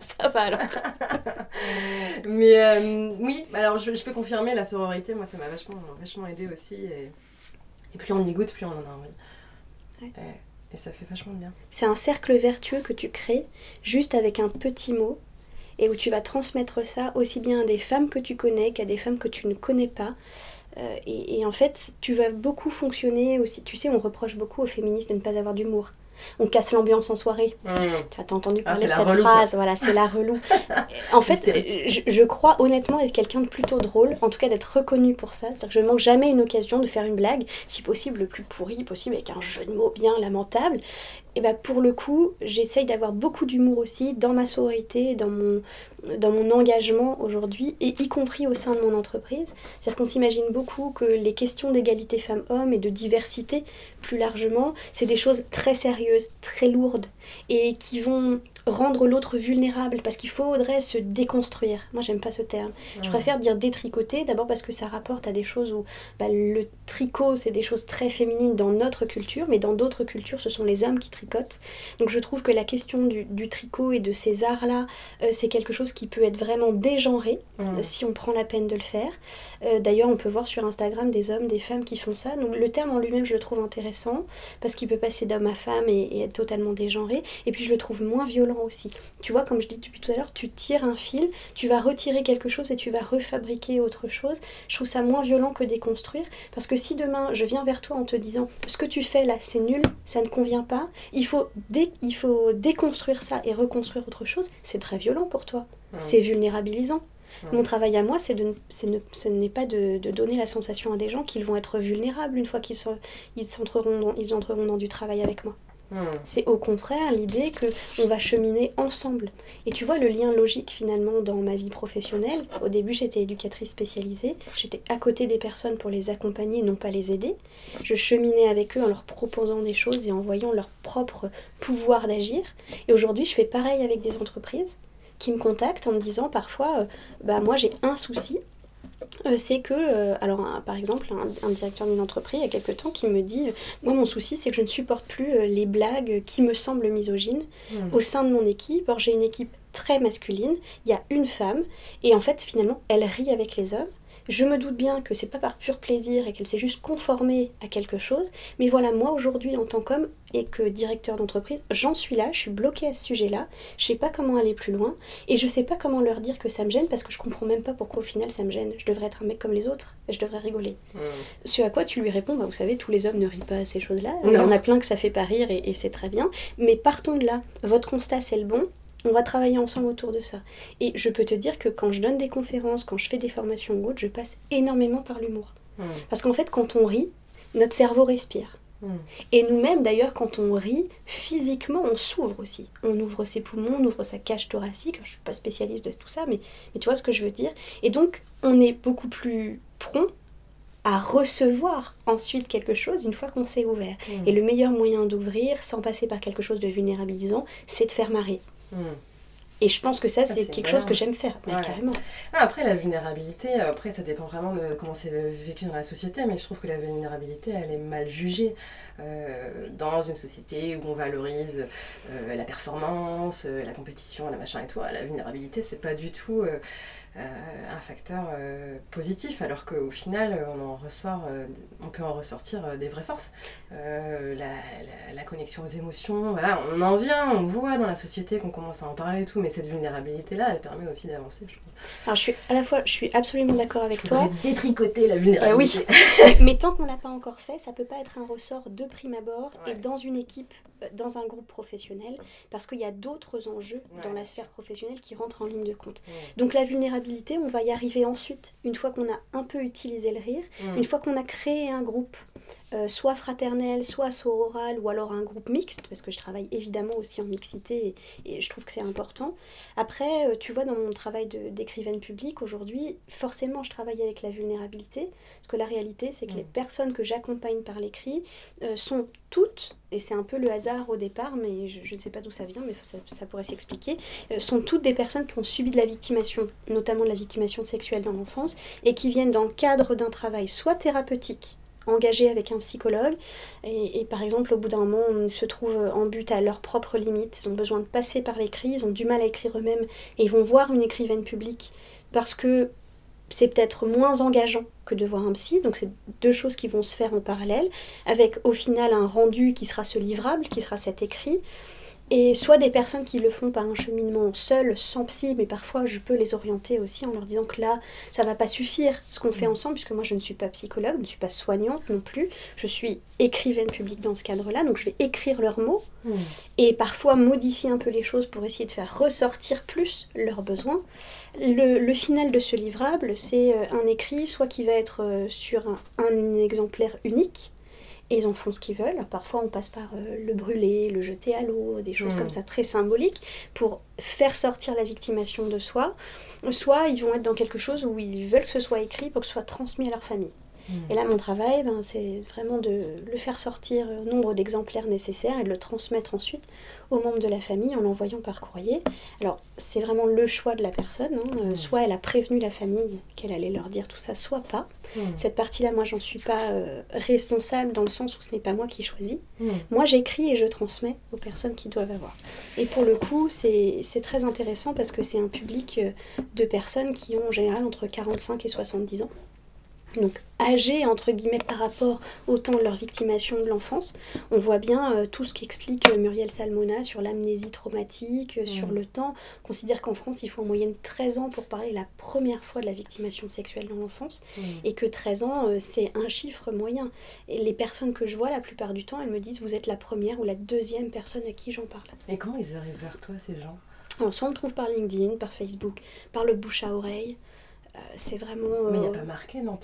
ça va alors. Mais euh, oui, alors je, je peux confirmer la sororité, moi ça m'a vachement, vachement aidé aussi. Et, et plus on y goûte, plus on en a envie. Ouais. Et, et ça fait vachement de bien. C'est un cercle vertueux que tu crées juste avec un petit mot et où tu vas transmettre ça aussi bien à des femmes que tu connais qu'à des femmes que tu ne connais pas. Euh, et, et en fait, tu vas beaucoup fonctionner aussi. Tu sais, on reproche beaucoup aux féministes de ne pas avoir d'humour. On casse l'ambiance en soirée. Tu as entendu Ah, parler de cette relou, phrase, voilà, c'est la relou. en fait, Hystérique. je, je crois honnêtement être quelqu'un de plutôt drôle, en tout cas d'être reconnu pour ça. C'est-à-dire que je ne manque jamais une occasion de faire une blague, si possible le plus pourri possible, avec un jeu de mots bien lamentable. Et bah pour le coup, j'essaye d'avoir beaucoup d'humour aussi dans ma sororité, dans mon, dans mon engagement aujourd'hui, et y compris au sein de mon entreprise. C'est-à-dire qu'on s'imagine beaucoup que les questions d'égalité femmes-hommes et de diversité, plus largement, c'est des choses très sérieuses, très lourdes, et qui vont rendre l'autre vulnérable, parce qu'il faudrait se déconstruire. Moi, j'aime pas ce terme. Je préfère dire détricoter, d'abord parce que ça rapporte à des choses où bah, le tricot, c'est des choses très féminines dans notre culture, mais dans d'autres cultures, ce sont les hommes qui tricotent. Donc je trouve que la question du, du tricot et de ces arts-là, euh, c'est quelque chose qui peut être vraiment dégenré, euh, si on prend la peine de le faire. Euh, D'ailleurs, on peut voir sur Instagram des hommes, des femmes qui font ça. Donc le terme en lui-même, je le trouve intéressant, parce qu'il peut passer d'homme à femme et, et être totalement dégenré. Et puis je le trouve moins violent aussi. Tu vois, comme je dis depuis tout à l'heure, tu tires un fil, tu vas retirer quelque chose et tu vas refabriquer autre chose. Je trouve ça moins violent que déconstruire, parce que si demain je viens vers toi en te disant ce que tu fais là c'est nul, ça ne convient pas, il faut, dé- il faut déconstruire ça et reconstruire autre chose, c'est très violent pour toi, c'est vulnérabilisant. Mon travail à moi, c'est de, ne- ce n'est pas de, de donner la sensation à des gens qu'ils vont être vulnérables une fois qu'ils sont- ils entreront, dans, ils entreront dans du travail avec moi. Mm. C'est au contraire l'idée que on va cheminer ensemble. Et tu vois le lien logique finalement dans ma vie professionnelle. Au début, j'étais éducatrice spécialisée. J'étais à côté des personnes pour les accompagner, non pas les aider. Je cheminais avec eux en leur proposant des choses et en voyant leur propre pouvoir d'agir. Et aujourd'hui, je fais pareil avec des entreprises qui me contactent en me disant parfois, euh, bah moi j'ai un souci. Euh, c'est que, euh, alors par exemple, un, un directeur d'une entreprise il y a quelque temps qui me dit, euh, moi mon souci c'est que je ne supporte plus les blagues qui me semblent misogynes Mm. au sein de mon équipe. Or j'ai une équipe très masculine, il y a une femme, et en fait finalement elle rit avec les hommes. Je me doute bien que c'est pas par pur plaisir et qu'elle s'est juste conformée à quelque chose, mais voilà, moi aujourd'hui en tant qu'homme et que directeur d'entreprise, j'en suis là, je suis bloquée à ce sujet-là, je sais pas comment aller plus loin, et je sais pas comment leur dire que ça me gêne parce que je comprends même pas pourquoi au final ça me gêne. Je devrais être un mec comme les autres, et je devrais rigoler. Mm. Ce à quoi tu lui réponds, bah, vous savez, tous les hommes ne rient pas à ces choses-là. Il y en a plein que ça fait pas rire et, et c'est très bien. Mais partons de là. Votre constat, c'est le bon. On va travailler ensemble autour de ça. Et je peux te dire que quand je donne des conférences, quand je fais des formations ou autres, je passe énormément par l'humour. Mm. Parce qu'en fait, quand on rit, notre cerveau respire. Hmm. Et nous-mêmes, d'ailleurs, quand on rit, physiquement, on s'ouvre aussi. On ouvre ses poumons, on ouvre sa cage thoracique. Je ne suis pas spécialiste de tout ça, mais, mais tu vois ce que je veux dire. Et donc, on est beaucoup plus prompt à recevoir ensuite quelque chose une fois qu'on s'est ouvert. Hmm. Et le meilleur moyen d'ouvrir, sans passer par quelque chose de vulnérabilisant, c'est de faire marrer. Hmm. Et je pense que ça, c'est quelque chose que j'aime faire, carrément. Ah, après, la vulnérabilité, après, ça dépend vraiment de comment c'est vécu dans la société, mais je trouve que la vulnérabilité, elle est mal jugée euh, dans une société où on valorise euh, la performance, euh, la compétition, la machin et tout. La vulnérabilité, c'est pas du tout un facteur positif, alors qu'au final, on en ressort, on peut en ressortir des vraies forces. La, la, connexion aux émotions, voilà, on en vient, on voit dans la société qu'on commence à en parler et tout, mais cette vulnérabilité-là, elle permet aussi d'avancer. Alors, je suis à la fois, je suis absolument d'accord avec toi. Détricoter la vulnérabilité. oui, mais tant qu'on l'a pas encore fait, ça peut pas être un ressort de prime abord et dans une équipe, euh, dans un groupe professionnel, parce qu'il y a d'autres enjeux dans la sphère professionnelle qui rentrent en ligne de compte. Donc la vulnérabilité, on va y arriver ensuite, une fois qu'on a un peu utilisé le rire, une fois qu'on a créé un groupe euh, soit fraternel, soit sororal, ou alors un groupe mixte, parce que je travaille évidemment aussi en mixité et, je trouve que c'est important. Après, euh, tu vois, dans mon travail d'écrivaine publique aujourd'hui, forcément je travaille avec la vulnérabilité, parce que la réalité c'est que les personnes que j'accompagne par l'écrit euh, sont toutes, et c'est un peu le hasard au départ, mais je, ne sais pas d'où ça vient, mais ça, ça pourrait s'expliquer, sont toutes des personnes qui ont subi de la victimation, notamment de la victimation sexuelle dans l'enfance, et qui viennent dans le cadre d'un travail soit thérapeutique, engagés avec un psychologue. Et, par exemple, au bout d'un moment, ils se trouvent en but à leurs propres limites. Ils ont besoin de passer par l'écrit, ils ont du mal à écrire eux-mêmes. Et ils vont voir une écrivaine publique parce que c'est peut-être moins engageant que de voir un psy. Donc c'est deux choses qui vont se faire en parallèle, avec au final un rendu qui sera ce livrable, qui sera cet écrit. Et soit des personnes qui le font par un cheminement seul, sans psy, mais parfois je peux les orienter aussi en leur disant que là, ça va pas suffire ce qu'on fait mm. ensemble, puisque moi je ne suis pas psychologue, je ne suis pas soignante non plus, je suis écrivaine publique dans ce cadre-là, donc je vais écrire leurs mots mm. et parfois modifier un peu les choses pour essayer de faire ressortir plus leurs besoins. Le, final de ce livrable, c'est euh, un écrit, soit qui va être euh, sur un exemplaire unique, et ils en font ce qu'ils veulent. Parfois, on passe par euh, le brûler, le jeter à l'eau, des choses hmm. comme ça très symboliques pour faire sortir la victimation de soi. Soit ils vont être dans quelque chose où ils veulent que ce soit écrit pour que ce soit transmis à leur famille. Et là, mon travail, ben, c'est vraiment de le faire sortir au nombre d'exemplaires nécessaires et de le transmettre ensuite aux membres de la famille en l'envoyant par courrier. Alors, c'est vraiment le choix de la personne. Hein. Euh, soit elle a prévenu la famille qu'elle allait leur dire tout ça, soit pas. Cette partie-là, moi, j'en suis pas euh, responsable dans le sens où ce n'est pas moi qui choisis. Moi, j'écris et je transmets aux personnes qui doivent avoir. Et pour le coup, c'est très intéressant parce que c'est un public euh, de personnes qui ont en général entre 45 et 70 ans donc âgés entre guillemets par rapport au temps de leur victimation de l'enfance. On voit bien euh, tout ce qu'explique euh, Muriel Salmona sur l'amnésie traumatique, euh, sur le temps. On considère qu'en France, il faut en moyenne 13 ans pour parler la première fois de la victimation sexuelle dans l'enfance et que 13 ans, c'est un chiffre moyen. Et les personnes que je vois la plupart du temps, elles me disent vous êtes la première ou la deuxième personne à qui j'en parle. Et comment ils arrivent vers toi ces gens? Alors, soit on me trouve par LinkedIn, par Facebook, par le bouche à oreille. Euh, c'est vraiment. Mais il n'y a pas marqué dans,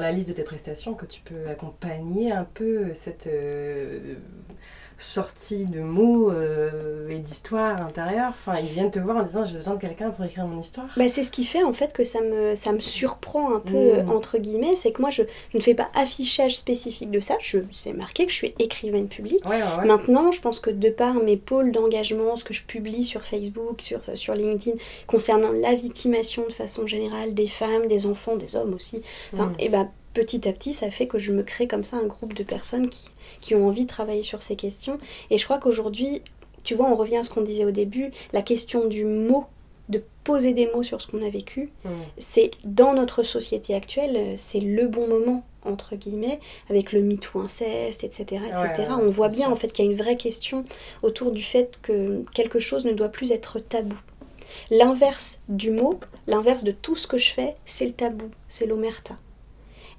la liste de tes prestations que tu peux accompagner un peu cette euh, sortie de mots euh, et d'histoires intérieures. Enfin, ils viennent te voir en disant j'ai besoin de quelqu'un pour écrire mon histoire. Bah, c'est ce qui fait en fait que ça me, ça me surprend un peu, mm. entre guillemets. C'est que moi, je, je, ne fais pas affichage spécifique de ça. Je C'est marqué que je suis écrivaine publique. Maintenant, je pense que de par mes pôles d'engagement, ce que je publie sur Facebook, sur, sur LinkedIn, concernant la victimation de façon générale des femmes, des enfants, des hommes aussi, mm. et bah, petit à petit, ça fait que je me crée comme ça un groupe de personnes qui, qui ont envie de travailler sur ces questions. Et je crois qu'aujourd'hui, tu vois, on revient à ce qu'on disait au début, la question du mot, de poser des mots sur ce qu'on a vécu, mm. c'est dans notre société actuelle, c'est le bon moment entre guillemets, avec le MeToo inceste, etc. etc. on voit bien, en fait qu'il y a une vraie question autour du fait que quelque chose ne doit plus être tabou. L'inverse du mot, l'inverse de tout ce que je fais, c'est le tabou, c'est l'omerta.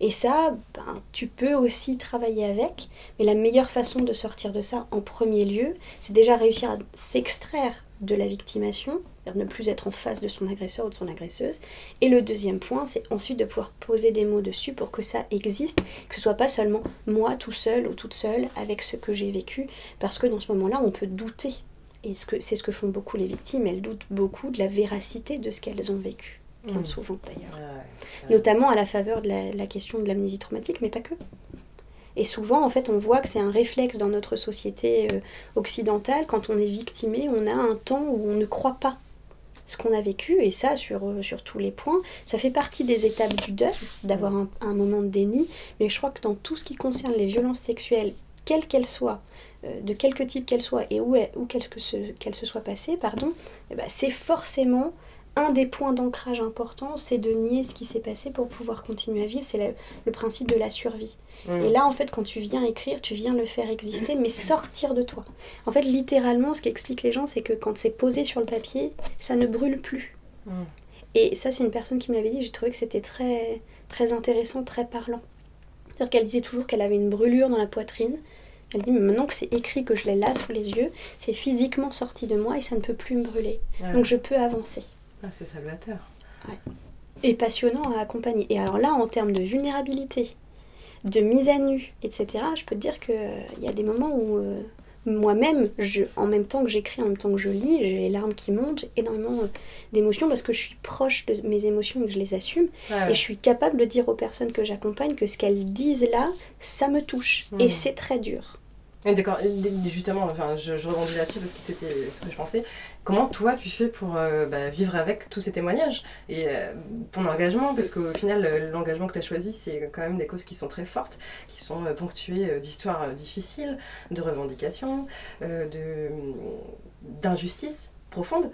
Et ça, ben, tu peux aussi travailler avec, mais la meilleure façon de sortir de ça en premier lieu, c'est déjà réussir à s'extraire de la victimation, c'est-à-dire ne plus être en face de son agresseur ou de son agresseuse. Et le deuxième point, c'est ensuite de pouvoir poser des mots dessus pour que ça existe, que ce soit pas seulement moi tout seul ou toute seule avec ce que j'ai vécu, parce que dans ce moment-là, on peut douter. Et c'est ce que font beaucoup les victimes, elles doutent beaucoup de la véracité de ce qu'elles ont vécu, bien Mmh. souvent d'ailleurs. Notamment à la faveur de la, la question de l'amnésie traumatique, mais pas que. Et souvent, en fait, on voit que c'est un réflexe dans notre société euh, occidentale. Quand on est victimé, on a un temps où on ne croit pas ce qu'on a vécu, et ça, sur, euh, sur tous les points. Ça fait partie des étapes du deuil, d'avoir un, un moment de déni. Mais je crois que dans tout ce qui concerne les violences sexuelles, quelles qu'elles soient, euh, de quelque type qu'elles soient, et où, où qu'elles que se, qu'elles se soient passées, pardon, eh ben, c'est forcément un des points d'ancrage importants, c'est de nier ce qui s'est passé pour pouvoir continuer à vivre. C'est le, le principe de la survie. Mmh. Et là, en fait, quand tu viens écrire, tu viens le faire exister, mais sortir de toi. En fait, littéralement, ce qu'expliquent les gens, c'est que quand c'est posé sur le papier, ça ne brûle plus. Mmh. Et ça, c'est une personne qui me l'avait dit, j'ai trouvé que c'était très, très intéressant, très parlant. C'est-à-dire qu'elle disait toujours qu'elle avait une brûlure dans la poitrine. Elle dit, mais maintenant que c'est écrit, que je l'ai là sous les yeux, c'est physiquement sorti de moi et ça ne peut plus me brûler. Donc je peux avancer. Ah, c'est salvateur. Et passionnant à accompagner. Et alors là, en termes de vulnérabilité, de mise à nu, etc., je peux te dire qu'il y a des moments où euh, moi-même, je, en même temps que j'écris, en même temps que je lis, j'ai les larmes qui montent, j'ai énormément euh, d'émotions parce que je suis proche de mes émotions et que je les assume. Ouais. Et je suis capable de dire aux personnes que j'accompagne que ce qu'elles disent là, ça me touche. Et c'est très dur. D'accord, justement, enfin, je, je rebondis là-dessus parce que c'était ce que je pensais. Comment toi tu fais pour euh, bah, vivre avec tous ces témoignages et euh, ton engagement? Parce qu'au final, l'engagement que tu as choisi, c'est quand même des causes qui sont très fortes, qui sont euh, ponctuées d'histoires difficiles, de revendications, de d'injustices profondes.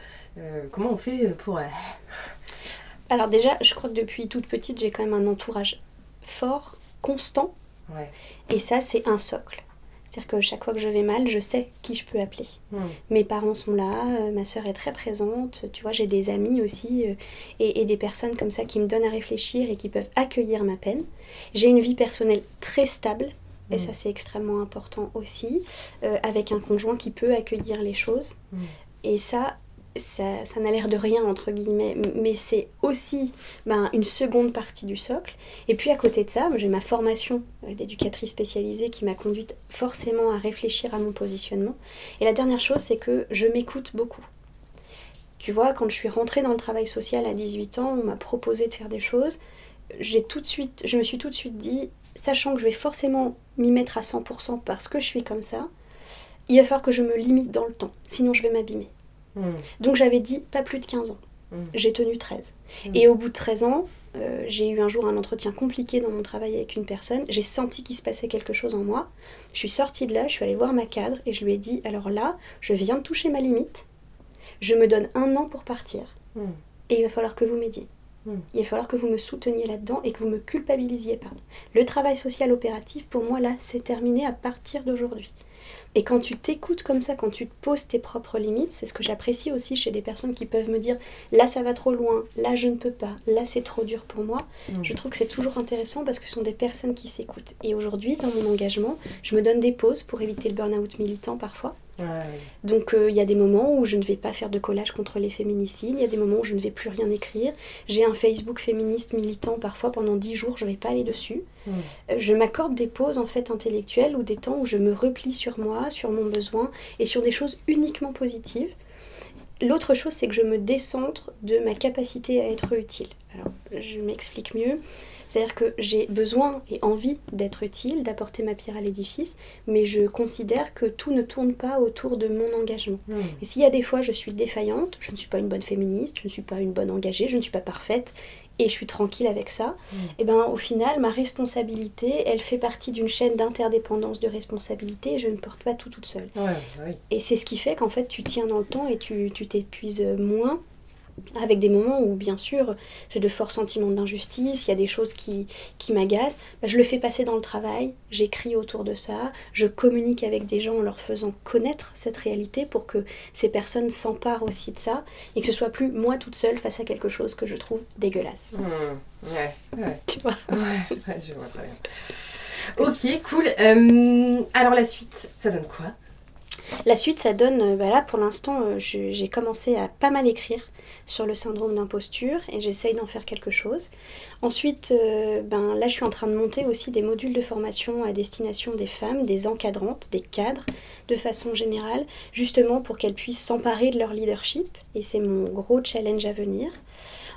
Comment on fait pour. Alors déjà, je crois que depuis toute petite, j'ai quand même un entourage fort, constant, Ouais. et ça, c'est un socle. C'est-à-dire que chaque fois que je vais mal, je sais qui je peux appeler. Hmm. Mes parents sont là, euh, ma soeur est très présente, tu vois, j'ai des amis aussi, euh, et, et des personnes comme ça qui me donnent à réfléchir et qui peuvent accueillir ma peine. J'ai une vie personnelle très stable, et Mm. ça c'est extrêmement important aussi, euh, avec un conjoint qui peut accueillir les choses. Mm. Et ça, ça, n'a l'air de rien, entre guillemets, mais c'est aussi ben, une seconde partie du socle. Et puis à côté de ça, j'ai ma formation euh, d'éducatrice spécialisée qui m'a conduite forcément à réfléchir à mon positionnement. Et la dernière chose, c'est que je m'écoute beaucoup. Tu vois, quand je suis rentrée dans le travail social à 18 ans, on m'a proposé de faire des choses. J'ai tout de suite, je me suis tout de suite dit, sachant que je vais forcément m'y mettre à 100% parce que je suis comme ça, il va falloir que je me limite dans le temps, sinon je vais m'abîmer. Hmm. Donc j'avais dit pas plus de 15 ans. Mm. J'ai tenu 13. Mm. Et au bout de 13 ans, euh, j'ai eu un jour un entretien compliqué dans mon travail avec une personne. J'ai senti qu'il se passait quelque chose en moi. Je suis sortie de là, je suis allée voir ma cadre et je lui ai dit alors là, je viens de toucher ma limite. Je me donne un an pour partir. Hmm. Et il va falloir que vous m'aidiez. Il va falloir que vous me souteniez là-dedans et que vous me culpabilisiez pas. Le travail social opératif, pour moi, là, c'est terminé à partir d'aujourd'hui. Et quand tu t'écoutes comme ça, quand tu te poses tes propres limites, c'est ce que j'apprécie aussi chez des personnes qui peuvent me dire là ça va trop loin, là je ne peux pas, là c'est trop dur pour moi. Je trouve que c'est toujours intéressant parce que ce sont des personnes qui s'écoutent. Et aujourd'hui, dans mon engagement, je me donne des pauses pour éviter le burn-out militant parfois. Ouais. Donc euh, il y a des moments où je ne vais pas faire de collage contre les féminicides, il y a des moments où je ne vais plus rien écrire. J'ai un Facebook féministe militant parfois pendant 10 jours, je ne vais pas aller dessus. Euh, je m'accorde des pauses en fait intellectuelles ou des temps où je me replie sur moi, sur mon besoin et sur des choses uniquement positives. L'autre chose, c'est que je me décentre de ma capacité à être utile. Alors, je m'explique mieux. C'est-à-dire que j'ai besoin et envie d'être utile, d'apporter ma pierre à l'édifice, mais je considère que tout ne tourne pas autour de mon engagement. Hmm. Et s'il y a des fois je suis défaillante, je ne suis pas une bonne féministe, je ne suis pas une bonne engagée, je ne suis pas parfaite, et je suis tranquille avec ça, Mm. et ben au final ma responsabilité, elle fait partie d'une chaîne d'interdépendance de responsabilité, et je ne porte pas tout toute seule. Ouais. Et c'est ce qui fait qu'en fait tu tiens dans le temps et tu tu t'épuises moins. Avec des moments où, bien sûr, j'ai de forts sentiments d'injustice, il y a des choses qui, qui m'agacent, bah, je le fais passer dans le travail, j'écris autour de ça, je communique avec des gens en leur faisant connaître cette réalité pour que ces personnes s'emparent aussi de ça et que ce soit plus moi toute seule face à quelque chose que je trouve dégueulasse. Hmm. Ouais, ouais. Tu vois? Ouais, ouais, je vois très bien. Ok, cool. Euh, alors la suite, ça donne quoi? La suite, ça donne, euh, bah là pour l'instant, euh, j'ai commencé à pas mal écrire sur le syndrome d'imposture et j'essaye d'en faire quelque chose. Ensuite, euh, ben, là je suis en train de monter aussi des modules de formation à destination des femmes, des encadrantes, des cadres de façon générale, justement pour qu'elles puissent s'emparer de leur leadership et c'est mon gros challenge à venir.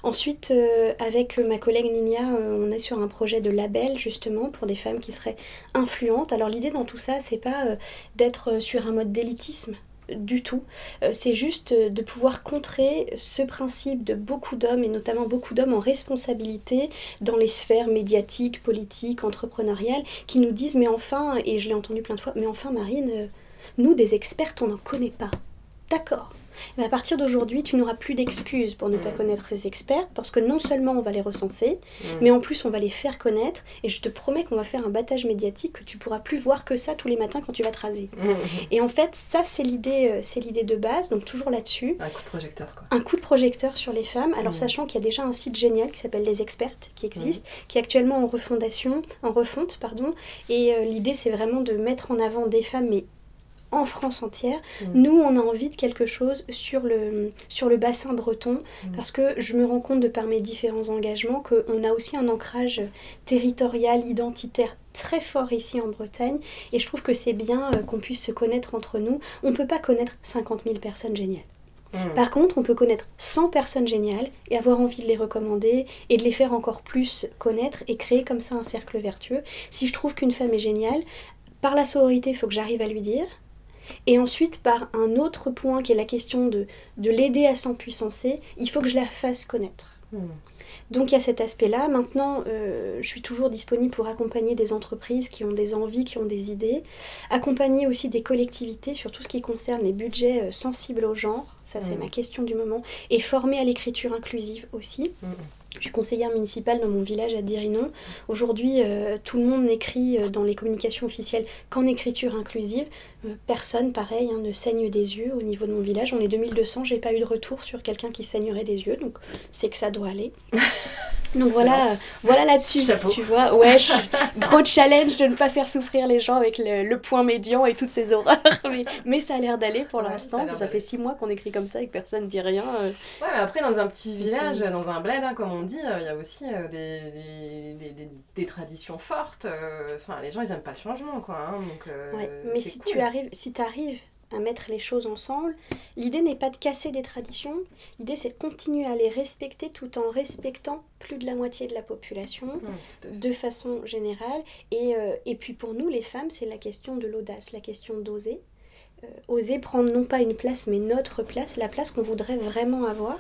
Ensuite, euh, avec ma collègue Ninia, euh, on est sur un projet de label justement pour des femmes qui seraient influentes. Alors l'idée dans tout ça, c'est pas euh, d'être sur un mode d'élitisme du tout. Euh, c'est juste euh, de pouvoir contrer ce principe de beaucoup d'hommes, et notamment beaucoup d'hommes en responsabilité dans les sphères médiatiques, politiques, entrepreneuriales, qui nous disent mais enfin, et je l'ai entendu plein de fois, mais enfin Marine, euh, nous des expertes, on n'en connaît pas. D'accord. Mais à partir d'aujourd'hui, tu n'auras plus d'excuses pour ne pas connaître ces experts, parce que non seulement on va les recenser, mais en plus on va les faire connaître, et je te promets qu'on va faire un battage médiatique que tu pourras plus voir que ça tous les matins quand tu vas te raser. Mhm. Et en fait, ça c'est l'idée, euh, c'est l'idée de base, donc toujours là-dessus. Un coup de projecteur, quoi. Un coup de projecteur sur les femmes, alors sachant qu'il y a déjà un site génial qui s'appelle Les Expertes, qui existe, qui est actuellement en refondation, en refonte, pardon, et euh, l'idée c'est vraiment de mettre en avant des femmes, mais en France entière. Mhm. Nous, on a envie de quelque chose sur le, sur le bassin breton, Mhm. parce que je me rends compte de par mes différents engagements qu'on a aussi un ancrage territorial, identitaire très fort ici en Bretagne, et je trouve que c'est bien euh, qu'on puisse se connaître entre nous. On ne peut pas connaître 50 000 personnes géniales. Mhm. Par contre, on peut connaître 100 personnes géniales et avoir envie de les recommander et de les faire encore plus connaître et créer comme ça un cercle vertueux. Si je trouve qu'une femme est géniale, par la sororité, il faut que j'arrive à lui dire. Et ensuite, par un autre point qui est la question de, de l'aider à s'empuissancer, il faut que je la fasse connaître. Mhm. Donc il y a cet aspect-là. Maintenant, euh, je suis toujours disponible pour accompagner des entreprises qui ont des envies, qui ont des idées. Accompagner aussi des collectivités sur tout ce qui concerne les budgets euh, sensibles au genre. Ça, c'est Mhm. ma question du moment. Et former à l'écriture inclusive aussi. Mhm. Je suis conseillère municipale dans mon village à Dirinon. Aujourd'hui, euh, tout le monde n'écrit dans les communications officielles qu'en écriture inclusive. Euh, personne, pareil, hein, ne saigne des yeux au niveau de mon village. On est 2200, j'ai pas eu de retour sur quelqu'un qui saignerait des yeux, donc c'est que ça doit aller. donc voilà, euh, voilà là-dessus, tu vois. Ouais, je- gros challenge de ne pas faire souffrir les gens avec le, le point médian et toutes ces horreurs. Mais, mais ça a l'air d'aller pour Ouais, l'instant. Ça, fait six mois qu'on écrit comme ça et que personne ne dit rien. euh. Ouais, mais après, dans un petit village, dans un bled, hein, comme on dit, euh, il y a aussi euh, des, des, des, des- traditions fortes. euh, Enfin, les gens, ils aiment pas le changement, quoi. hein, donc, euh, Ouais, mais si cool. tu arrives, si arrives à mettre les choses ensemble, l'idée n'est pas de casser des traditions, l'idée c'est de continuer à les respecter tout en respectant plus de la moitié de la population de façon générale. Et, euh, et puis pour nous les femmes, c'est la question de l'audace, la question d'oser. Euh, oser prendre non pas une place mais notre place, la place qu'on voudrait vraiment avoir.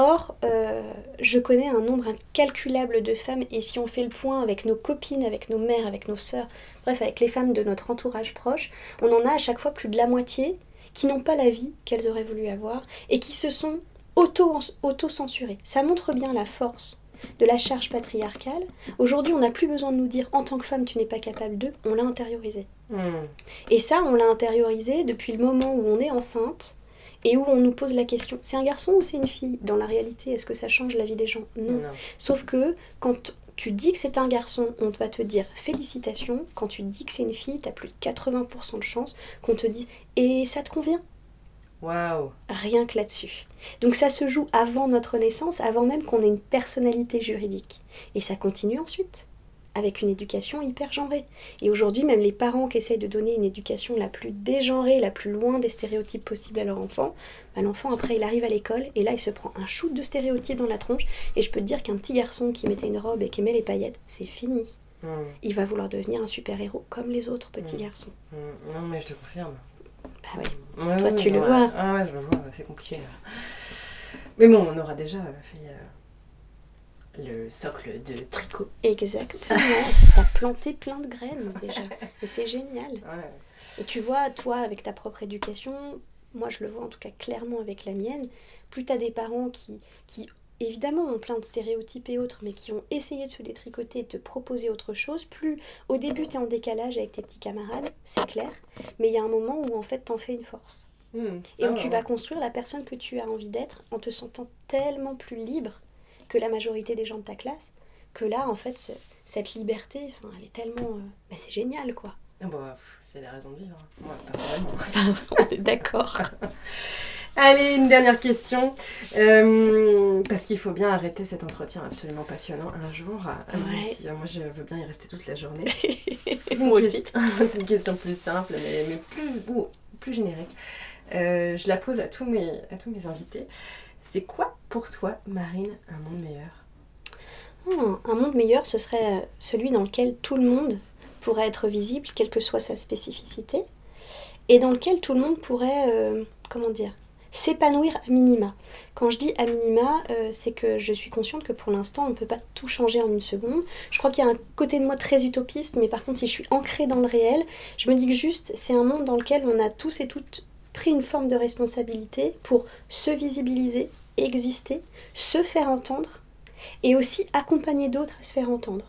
Or, euh, je connais un nombre incalculable de femmes, et si on fait le point avec nos copines, avec nos mères, avec nos sœurs, bref, avec les femmes de notre entourage proche, on en a à chaque fois plus de la moitié qui n'ont pas la vie qu'elles auraient voulu avoir et qui se sont auto- auto-censurées. Ça montre bien la force de la charge patriarcale. Aujourd'hui, on n'a plus besoin de nous dire en tant que femme, tu n'es pas capable de, on l'a intériorisé. Mhm. Et ça, on l'a intériorisé depuis le moment où on est enceinte et où on nous pose la question c'est un garçon ou c'est une fille? Dans la réalité, est-ce que ça change la vie des gens? Non. Non. Sauf que quand tu dis que c'est un garçon, on va te dire félicitations. Quand tu dis que c'est une fille, tu as plus de 80% de chances qu'on te dise et ça te convient? Waouh. Rien que là-dessus. Donc ça se joue avant notre naissance, avant même qu'on ait une personnalité juridique. Et ça continue ensuite, avec une éducation hyper genrée. Et aujourd'hui, même les parents qui essayent de donner une éducation la plus dégenrée, la plus loin des stéréotypes possibles à leur enfant, bah, l'enfant après il arrive à l'école et là il se prend un shoot de stéréotypes dans la tronche. Et je peux te dire qu'un petit garçon qui mettait une robe et qui aimait les paillettes, c'est fini. Mhm. Il va vouloir devenir un super-héros comme les autres petits Mm. garçons. Mhm. Non, mais je te confirme. Bah. Ouais, Toi, ouais, tu le vois. Ah ouais, je le vois, c'est compliqué. Mais bon, on aura déjà fait euh, le socle de tricot. Exactement. T'as planté plein de graines déjà. Et c'est génial. Ouais. Et tu vois, toi, avec ta propre éducation, moi je le vois en tout cas clairement avec la mienne, plus tu as des parents qui, qui évidemment ont plein de stéréotypes et autres, mais qui ont essayé de se détricoter et de te proposer autre chose, plus au début tu es en décalage avec tes petits camarades, c'est clair, mais il y a un moment où en fait t'en fais une force. Mhm. Et Ah où ouais, tu ouais. vas construire la personne que tu as envie d'être en te sentant tellement plus libre que la majorité des gens de ta classe, que là en fait ce- cette liberté, elle est tellement... euh, bah, c'est génial quoi. Ah bah, c'est la raison de vivre. Moi, personnellement. On est D'accord. Allez, une dernière question. Euh, parce qu'il faut bien arrêter cet entretien absolument passionnant un jour. euh, même Ouais. si, moi, je veux bien y rester toute la journée. Moi aussi. C'est une question plus simple, mais, mais plus, ou plus générique. Euh, je la pose à tous mes, à tous mes invités. C'est quoi pour toi, Marine, un monde meilleur? Hmm, un monde meilleur, ce serait euh, celui dans lequel tout le monde pourrait être visible, quelle que soit sa spécificité, et dans lequel tout le monde pourrait, euh, comment dire, s'épanouir à minima. Quand je dis à minima, euh, c'est que je suis consciente que pour l'instant, on ne peut pas tout changer en une seconde. Je crois qu'il y a un côté de moi très utopiste, mais par contre, si je suis ancrée dans le réel, je me dis que juste, c'est un monde dans lequel on a tous et toutes pris une forme de responsabilité pour se visibiliser, exister, se faire entendre et aussi accompagner d'autres à se faire entendre.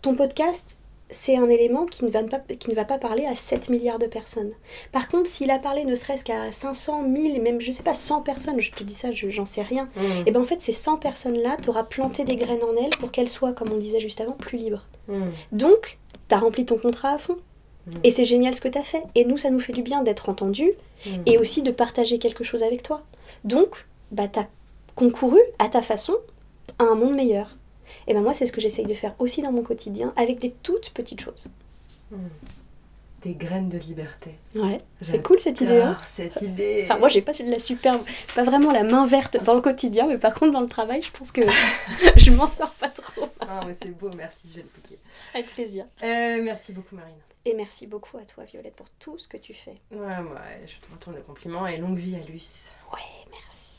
Ton podcast, c'est un élément qui ne, va pas, qui ne va pas parler à 7 milliards de personnes. Par contre, s'il a parlé ne serait-ce qu'à 500, 1000, et même, je sais pas, 100 personnes, je te dis ça, je- j'en sais rien, et bien en fait, ces 100 personnes-là, tu auras planté des graines en elles pour qu'elles soient, comme on disait juste avant, plus libres. Mm. Donc, tu as rempli ton contrat à fond. Mm. Et c'est génial ce que tu as fait. Et nous, ça nous fait du bien d'être entendus et aussi de partager quelque chose avec toi. Donc, bah, tu as concouru à ta façon à un monde meilleur. Et ben moi, c'est ce que j'essaye de faire aussi dans mon quotidien avec des toutes petites choses. Mm. Des graines de liberté. Ouais, c'est cool cette idée. Hein cette idée. Alors moi, j'ai pas de la superbe, pas vraiment la main verte dans le quotidien, mais par contre, dans le travail, je pense que je m'en sors pas trop. Ah, mais c'est beau, merci, je vais le piquer. Avec plaisir. Euh, merci beaucoup, Marine. Et merci beaucoup à toi, Violette, pour tout ce que tu fais. Ouais, ouais, je te retourne le compliment et longue vie à Luce. Ouais, merci.